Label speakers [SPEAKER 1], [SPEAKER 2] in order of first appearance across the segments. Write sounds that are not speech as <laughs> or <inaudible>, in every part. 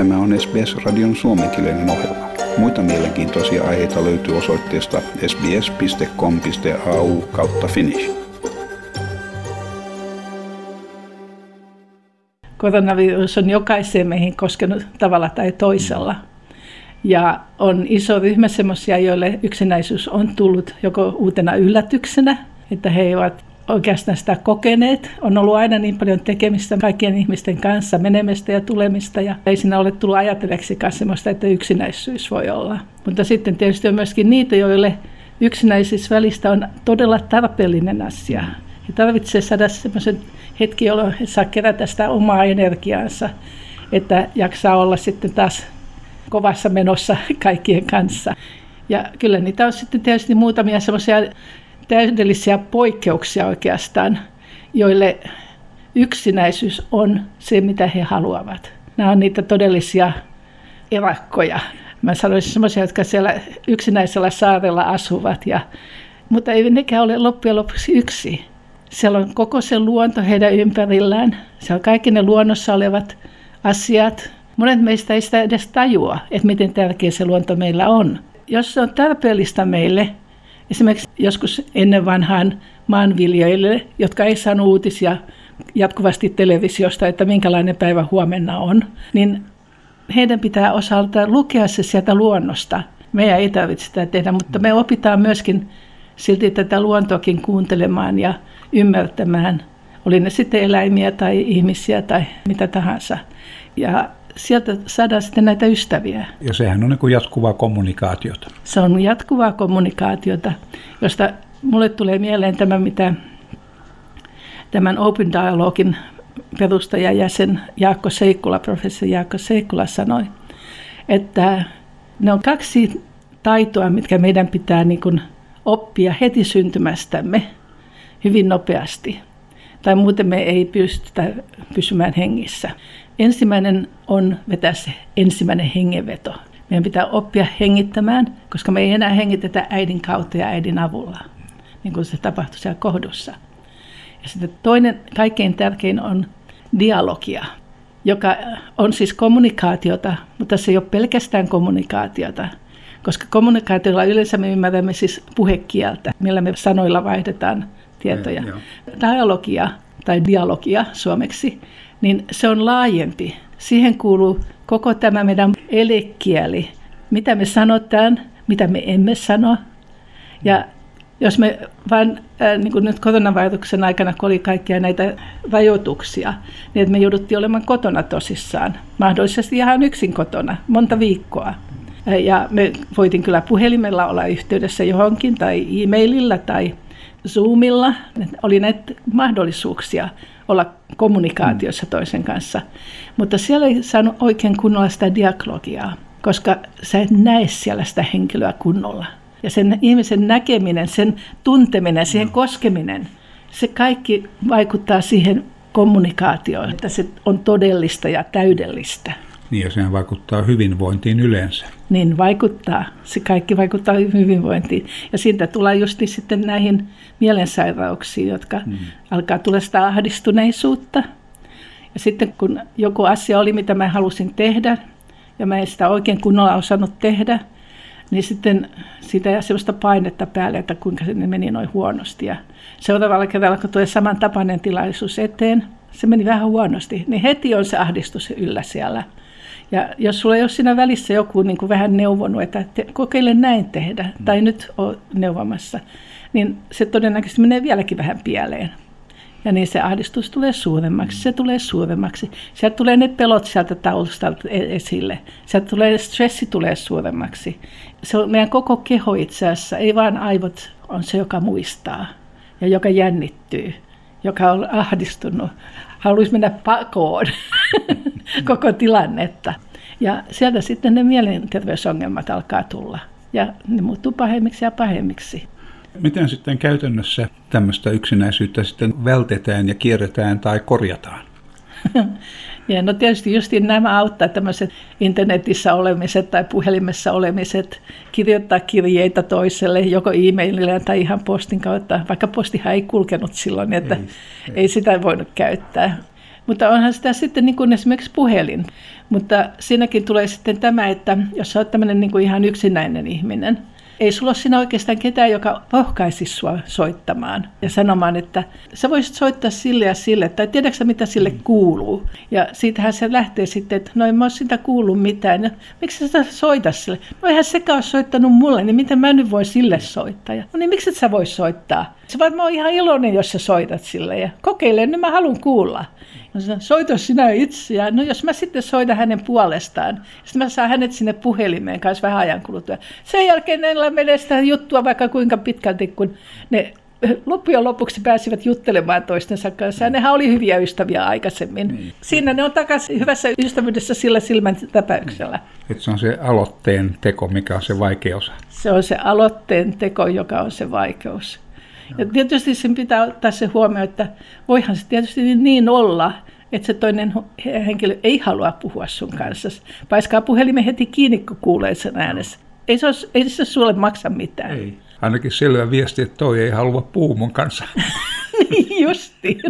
[SPEAKER 1] Tämä on SBS-radion suomenkielinen ohjelma. Muita mielenkiintoisia aiheita löytyy osoitteesta sbs.com.au kautta finnish.
[SPEAKER 2] Koronavirus on jokaiseen meihin koskenut tavalla tai toisella. Ja on iso ryhmä sellaisia, joille yksinäisyys on tullut joko uutena yllätyksenä, että he ovat oikeastaan sitä kokeneet. On ollut aina niin paljon tekemistä kaikkien ihmisten kanssa, menemistä ja tulemista, ja ei siinä ole tullut ajatelleksikaan sellaista, että yksinäisyys voi olla. Mutta sitten tietysti on myöskin niitä, joille yksinäisyys välistä on todella tarpeellinen asia. He tarvitsee saada sellaisen hetki, jolloin he saa kerätä sitä omaa energiaansa, että jaksaa olla sitten taas kovassa menossa <laughs> kaikkien kanssa. Ja kyllä niitä on sitten tietysti muutamia semmoisia täydellisiä poikkeuksia oikeastaan, joille yksinäisyys on se, mitä he haluavat. Nämä on niitä todellisia erakkoja. Mä sanoisin sellaisia, jotka siellä yksinäisellä saarella asuvat, ja, mutta ei nekään ole loppujen lopuksi yksi. Siellä on koko se luonto heidän ympärillään. Siellä on kaikki ne luonnossa olevat asiat. Monet meistä ei sitä edes tajua, että miten tärkeä se luonto meillä on. Jos se on tarpeellista meille, Esimerkiksi joskus ennen vanhaan maanviljelijöille, jotka ei saanut uutisia jatkuvasti televisiosta, että minkälainen päivä huomenna on, niin heidän pitää osalta lukea se sieltä luonnosta. Meidän ei tarvitse sitä tehdä, mutta me opitaan myöskin silti tätä luontoakin kuuntelemaan ja ymmärtämään, oli ne sitten eläimiä tai ihmisiä tai mitä tahansa. Ja sieltä saadaan sitten näitä ystäviä.
[SPEAKER 1] Ja sehän on niin jatkuvaa kommunikaatiota.
[SPEAKER 2] Se on jatkuvaa kommunikaatiota, josta mulle tulee mieleen tämä, mitä tämän Open Dialogin perustajajäsen Jaakko Seikkula, professori Jaakko Seikkula sanoi, että ne on kaksi taitoa, mitkä meidän pitää niin kuin oppia heti syntymästämme hyvin nopeasti. Tai muuten me ei pystytä pysymään hengissä. Ensimmäinen on vetää se ensimmäinen hengenveto. Meidän pitää oppia hengittämään, koska me ei enää hengitetä äidin kautta ja äidin avulla, niin kuin se tapahtui siellä kohdussa. Ja sitten toinen, kaikkein tärkein on dialogia, joka on siis kommunikaatiota, mutta se ei ole pelkästään kommunikaatiota, koska kommunikaatiolla yleensä me ymmärrämme siis puhekieltä, millä me sanoilla vaihdetaan tietoja. Dialogia tai dialogia suomeksi niin se on laajempi. Siihen kuuluu koko tämä meidän elekieli, mitä me sanotaan, mitä me emme sano. Ja jos me vain, äh, niin kuin nyt koronavaikutuksen aikana, kun oli kaikkia näitä rajoituksia, niin että me jouduttiin olemaan kotona tosissaan, mahdollisesti ihan yksin kotona, monta viikkoa. Ja me voitin kyllä puhelimella olla yhteydessä johonkin tai e-maililla tai Zoomilla. Oli näitä mahdollisuuksia olla kommunikaatiossa mm. toisen kanssa. Mutta siellä ei saanut oikein kunnolla sitä dialogiaa, koska sä et näe siellä sitä henkilöä kunnolla. Ja sen ihmisen näkeminen, sen tunteminen, siihen mm. koskeminen, se kaikki vaikuttaa siihen kommunikaatioon, että se on todellista ja täydellistä.
[SPEAKER 1] Niin ja sehän vaikuttaa hyvinvointiin yleensä.
[SPEAKER 2] Niin vaikuttaa. Se kaikki vaikuttaa hyvinvointiin. Ja siitä tulee justi sitten näihin mielensairauksiin, jotka mm. alkaa tulla sitä ahdistuneisuutta. Ja sitten kun joku asia oli, mitä mä halusin tehdä, ja mä en sitä oikein kunnolla osannut tehdä, niin sitten siitä jää sellaista painetta päälle, että kuinka se meni noin huonosti. Ja seuraavalla kerralla, kun tulee samantapainen tilaisuus eteen, se meni vähän huonosti, niin heti on se ahdistus yllä siellä. Ja jos sulla ei ole siinä välissä joku niin kuin vähän neuvonut, että te, kokeile näin tehdä, mm. tai nyt on neuvomassa, niin se todennäköisesti menee vieläkin vähän pieleen. Ja niin se ahdistus tulee suuremmaksi, se tulee suuremmaksi. Sieltä tulee ne pelot sieltä taustalta e- esille. Sieltä tulee stressi tulee suuremmaksi. Se on meidän koko keho itse asiassa, ei vaan aivot on se, joka muistaa ja joka jännittyy, joka on ahdistunut, haluaisi mennä pakoon <laughs> koko tilannetta. Ja sieltä sitten ne mielenterveysongelmat alkaa tulla. Ja ne muuttuu pahemmiksi ja pahemmiksi.
[SPEAKER 1] Miten sitten käytännössä tämmöistä yksinäisyyttä sitten vältetään ja kierretään tai korjataan? <laughs>
[SPEAKER 2] Ja no tietysti just nämä auttaa tämmöiset internetissä olemiset tai puhelimessa olemiset, kirjoittaa kirjeitä toiselle, joko e-maililla tai ihan postin kautta, vaikka postihan ei kulkenut silloin, että ei, ei. ei sitä voinut käyttää. Mutta onhan sitä sitten niin kuin esimerkiksi puhelin. Mutta siinäkin tulee sitten tämä, että jos olet tämmöinen niin kuin ihan yksinäinen ihminen, ei sulla ole siinä oikeastaan ketään, joka rohkaisi sua soittamaan ja sanomaan, että sä voisit soittaa sille ja sille, tai tiedätkö mitä sille kuuluu. Ja siitähän se lähtee sitten, että no en mä ole sitä kuullut mitään. Ja miksi sä soita sille? No eihän sekä ole soittanut mulle, niin miten mä nyt voi sille soittaa? Ja, no niin miksi et sä voi soittaa? Se mä oon ihan iloinen, jos sä soitat sille ja kokeile, niin mä haluan kuulla. Mä sanoin, soita sinä itse. Ja no jos mä sitten soitan hänen puolestaan, sitten mä saan hänet sinne puhelimeen kanssa vähän ajan kuluttua. Sen jälkeen ne menee sitä juttua vaikka kuinka pitkälti, kun ne loppujen lopuksi pääsivät juttelemaan toistensa kanssa. Ja nehän oli hyviä ystäviä aikaisemmin. Niin. Siinä ne on takaisin hyvässä ystävyydessä sillä silmän täpäyksellä.
[SPEAKER 1] Että se on se aloitteen teko, mikä on se vaikeus.
[SPEAKER 2] Se on se aloitteen teko, joka on se vaikeus. Ja tietysti sen pitää ottaa se huomioon, että voihan se tietysti niin olla, että se toinen henkilö ei halua puhua sun kanssa. Paiskaa puhelimen heti kiinni, kun kuulee sen äänessä. Ei se, ole, ei se sulle maksa mitään.
[SPEAKER 1] Ei. Ainakin selvä viesti, että toi ei halua puhua mun kanssa. <laughs>
[SPEAKER 2] niin justiin.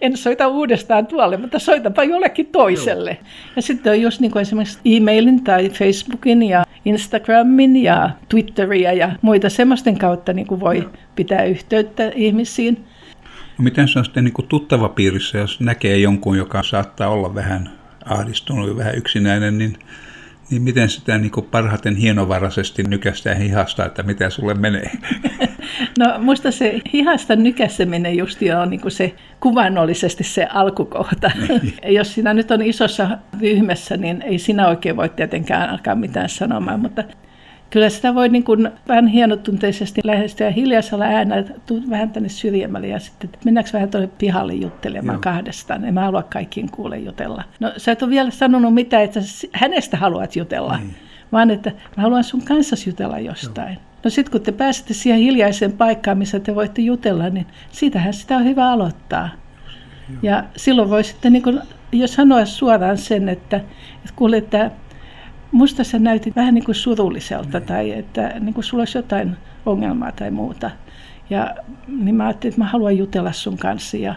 [SPEAKER 2] En soita uudestaan tuolle, mutta soitapa jollekin toiselle. Joo. Ja sitten on just niin kuin esimerkiksi e-mailin tai Facebookin ja Instagramin ja Twitteria ja muita semmoisten kautta niin kuin voi pitää yhteyttä ihmisiin.
[SPEAKER 1] No miten se on sitten niin kuin tuttava piirissä, jos näkee jonkun, joka saattaa olla vähän ahdistunut ja vähän yksinäinen, niin niin miten sitä niin kuin parhaiten hienovaraisesti nykästää hihasta, että mitä sulle menee? <laughs>
[SPEAKER 2] No musta se hihasta nykäseminen just on niin kuin se kuvannollisesti se alkukohta. Niin. Jos sinä nyt on isossa ryhmässä, niin ei sinä oikein voi tietenkään alkaa mitään sanomaan, mutta Kyllä sitä voi niin kuin vähän hienotunteisesti lähestyä hiljaisella äänellä, tuu vähän tänne syrjemmälle ja sitten mennäänkö vähän tuonne pihalle juttelemaan Joo. kahdestaan. En mä halua kaikkiin kuule jutella. No sä et ole vielä sanonut mitään, että hänestä haluat jutella, niin. vaan että mä haluan sun kanssa jutella jostain. Joo. No sitten kun te pääsette siihen hiljaiseen paikkaan, missä te voitte jutella, niin siitähän sitä on hyvä aloittaa. Joo. Ja silloin voi sitten niin kuin, jo sanoa suoraan sen, että, että kuule, että musta sä näytit vähän niin kuin surulliselta niin. tai että niin kuin sulla olisi jotain ongelmaa tai muuta. Ja niin mä ajattelin, että mä haluan jutella sun kanssa ja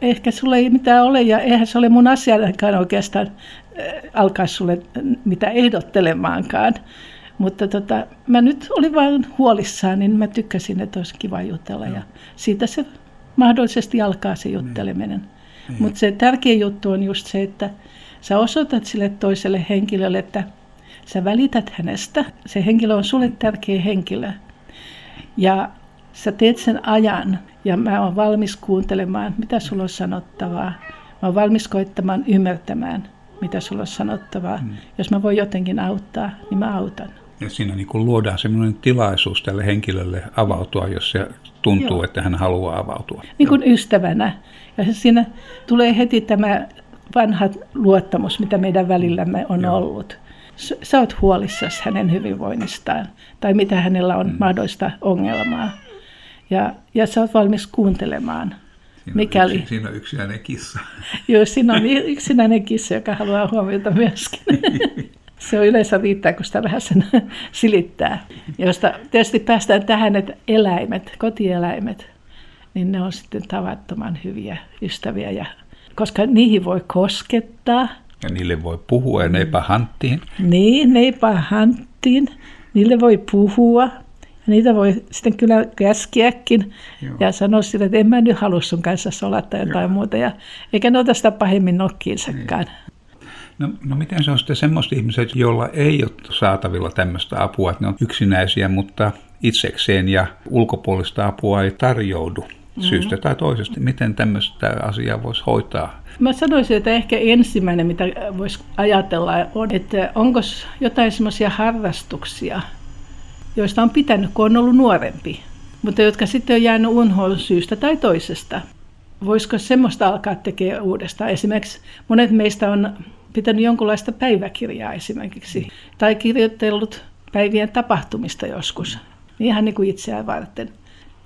[SPEAKER 2] ehkä sulla ei mitään ole ja eihän se ole mun asiakaan oikeastaan äh, alkaa sulle mitä ehdottelemaankaan. Mutta tota, mä nyt olin vain huolissaan, niin mä tykkäsin, että olisi kiva jutella. Ja siitä se mahdollisesti alkaa se jutteleminen. Niin. Mutta se tärkeä juttu on just se, että sä osoitat sille toiselle henkilölle, että Sä välität hänestä. Se henkilö on sulle tärkeä henkilö. Ja sä teet sen ajan ja mä oon valmis kuuntelemaan, mitä sulla on sanottavaa. Mä oon valmis koittamaan ymmärtämään, mitä sulla on sanottavaa. Mm. Jos mä voin jotenkin auttaa, niin mä autan.
[SPEAKER 1] Ja siinä niin kuin luodaan semmoinen tilaisuus tälle henkilölle avautua, jos se tuntuu, Joo. että hän haluaa avautua.
[SPEAKER 2] Niin kuin ystävänä. Ja siinä tulee heti tämä vanha luottamus, mitä meidän välillämme on Joo. ollut sä oot huolissasi hänen hyvinvoinnistaan tai mitä hänellä on mm. mahdollista ongelmaa. Ja, ja sä oot valmis kuuntelemaan.
[SPEAKER 1] Siinä mikäli... Yksi, siinä on yksinäinen kissa. <laughs>
[SPEAKER 2] Joo, siinä on yksinäinen kissa, joka haluaa huomiota myöskin. <laughs> Se on yleensä riittää, kun sitä vähän sen <laughs> silittää. Josta tietysti päästään tähän, että eläimet, kotieläimet, niin ne on sitten tavattoman hyviä ystäviä. Ja, koska niihin voi koskettaa,
[SPEAKER 1] ja niille voi puhua ja neipä hanttiin.
[SPEAKER 2] Niin, neipä hanttiin. Niille voi puhua. Ja niitä voi sitten kyllä käskeäkin Joo. ja sanoa sille, että en mä nyt halua sun kanssa olla tai jotain Joo. muuta. Ja, eikä ne ota sitä pahemmin nokkiinsakaan. Niin.
[SPEAKER 1] No, no miten se on sitten semmoista ihmiset, joilla ei ole saatavilla tämmöistä apua, että ne on yksinäisiä, mutta itsekseen ja ulkopuolista apua ei tarjoudu. Syystä tai toisesta. Miten tämmöistä asiaa voisi hoitaa?
[SPEAKER 2] Mä sanoisin, että ehkä ensimmäinen, mitä voisi ajatella, on, että onko jotain semmoisia harrastuksia, joista on pitänyt, kun on ollut nuorempi, mutta jotka sitten on jäänyt unhoon syystä tai toisesta. Voisiko semmoista alkaa tekemään uudestaan? Esimerkiksi monet meistä on pitänyt jonkunlaista päiväkirjaa esimerkiksi, tai kirjoitellut päivien tapahtumista joskus, ihan niin kuin itseään varten.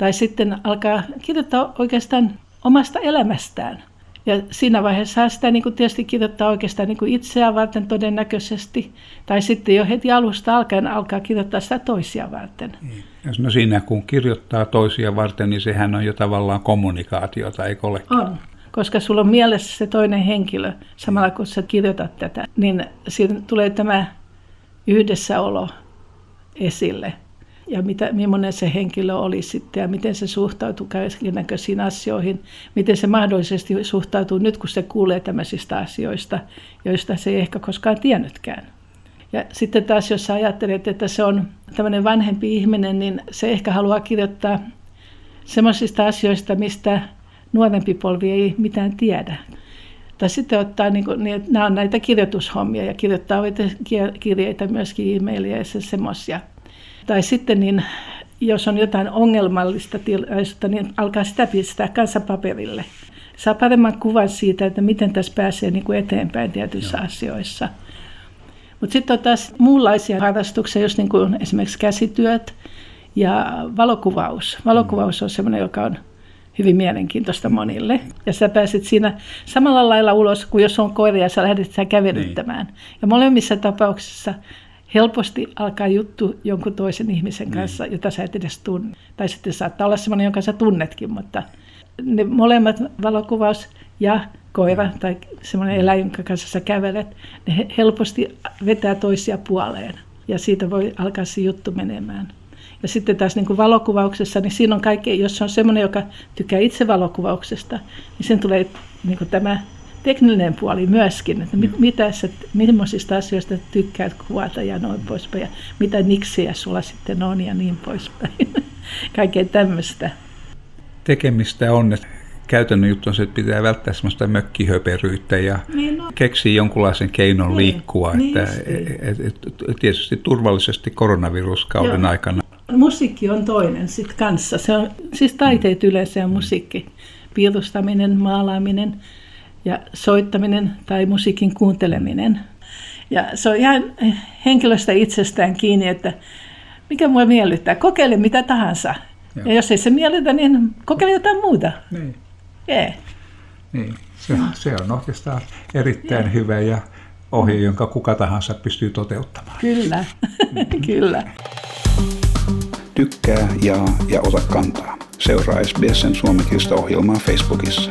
[SPEAKER 2] Tai sitten alkaa kirjoittaa oikeastaan omasta elämästään. Ja siinä vaiheessa sitä niin kuin tietysti kirjoittaa oikeastaan niin kuin itseään varten todennäköisesti. Tai sitten jo heti alusta alkaen alkaa kirjoittaa sitä toisia varten.
[SPEAKER 1] Niin. No siinä kun kirjoittaa toisia varten, niin sehän on jo tavallaan kommunikaatiota, eikö ole?
[SPEAKER 2] On. koska sulla on mielessä se toinen henkilö samalla kun sä kirjoitat tätä, niin siinä tulee tämä yhdessäolo esille ja mitä, millainen se henkilö oli sitten ja miten se suhtautuu kaikenlaisiin asioihin, miten se mahdollisesti suhtautuu nyt, kun se kuulee tämmöisistä asioista, joista se ei ehkä koskaan tiennytkään. Ja sitten taas, jos ajattelet, että se on tämmöinen vanhempi ihminen, niin se ehkä haluaa kirjoittaa semmoisista asioista, mistä nuorempi polvi ei mitään tiedä. Tai sitten ottaa, niin kuin, niin, nämä on näitä kirjoitushommia ja kirjoittaa kirjeitä myöskin e-maileissa semmoisia. Tai sitten niin, jos on jotain ongelmallista tilaisuutta, niin alkaa sitä pistää kanssa paperille. Saa paremman kuvan siitä, että miten tässä pääsee niin kuin eteenpäin tietyissä Joo. asioissa. Mutta sitten on taas muunlaisia harrastuksia, jos niin kuin esimerkiksi käsityöt ja valokuvaus. Valokuvaus on sellainen, joka on hyvin mielenkiintoista monille. Ja sä pääset siinä samalla lailla ulos kuin jos on koira ja sä lähdet sitä kävelyttämään. Niin. Ja molemmissa tapauksissa helposti alkaa juttu jonkun toisen ihmisen niin. kanssa, jota sä et edes tunne. Tai sitten saattaa olla sellainen, jonka sä tunnetkin, mutta ne molemmat valokuvaus ja koira tai semmoinen eläin, jonka kanssa sä kävelet, ne helposti vetää toisia puoleen. Ja siitä voi alkaa se juttu menemään. Ja sitten taas niin kuin valokuvauksessa, niin siinä on kaikki, jos on semmoinen, joka tykkää itse valokuvauksesta, niin sen tulee niin kuin tämä tekninen puoli myöskin, että mit, mitä sä, millaisista asioista tykkäät kuvata ja noin poispäin, ja mitä niksiä sulla sitten on ja niin poispäin. <laughs> Kaikkea tämmöistä.
[SPEAKER 1] Tekemistä on, että käytännön juttu on se, että pitää välttää semmoista mökkihöperyyttä ja niin no. keksiä jonkunlaisen keinon niin, liikkua. Niin että, et, et, et, tietysti turvallisesti koronaviruskauden Joo. aikana.
[SPEAKER 2] Musiikki on toinen sitten kanssa. Se on, siis taiteet yleensä ja musiikki. Piirustaminen, maalaaminen, ja soittaminen tai musiikin kuunteleminen. Ja se on ihan henkilöstä itsestään kiinni, että mikä mua miellyttää. Kokeile mitä tahansa. Joo. Ja jos ei se miellytä, niin kokeile jotain muuta. Niin. Yeah.
[SPEAKER 1] Niin, se, se on oikeastaan erittäin yeah. hyvä ja ohje, jonka kuka tahansa pystyy toteuttamaan.
[SPEAKER 2] Kyllä, <laughs> kyllä.
[SPEAKER 1] Tykkää, jaa ja ota kantaa. Seuraa SBSn suomenkielistä ohjelmaa Facebookissa.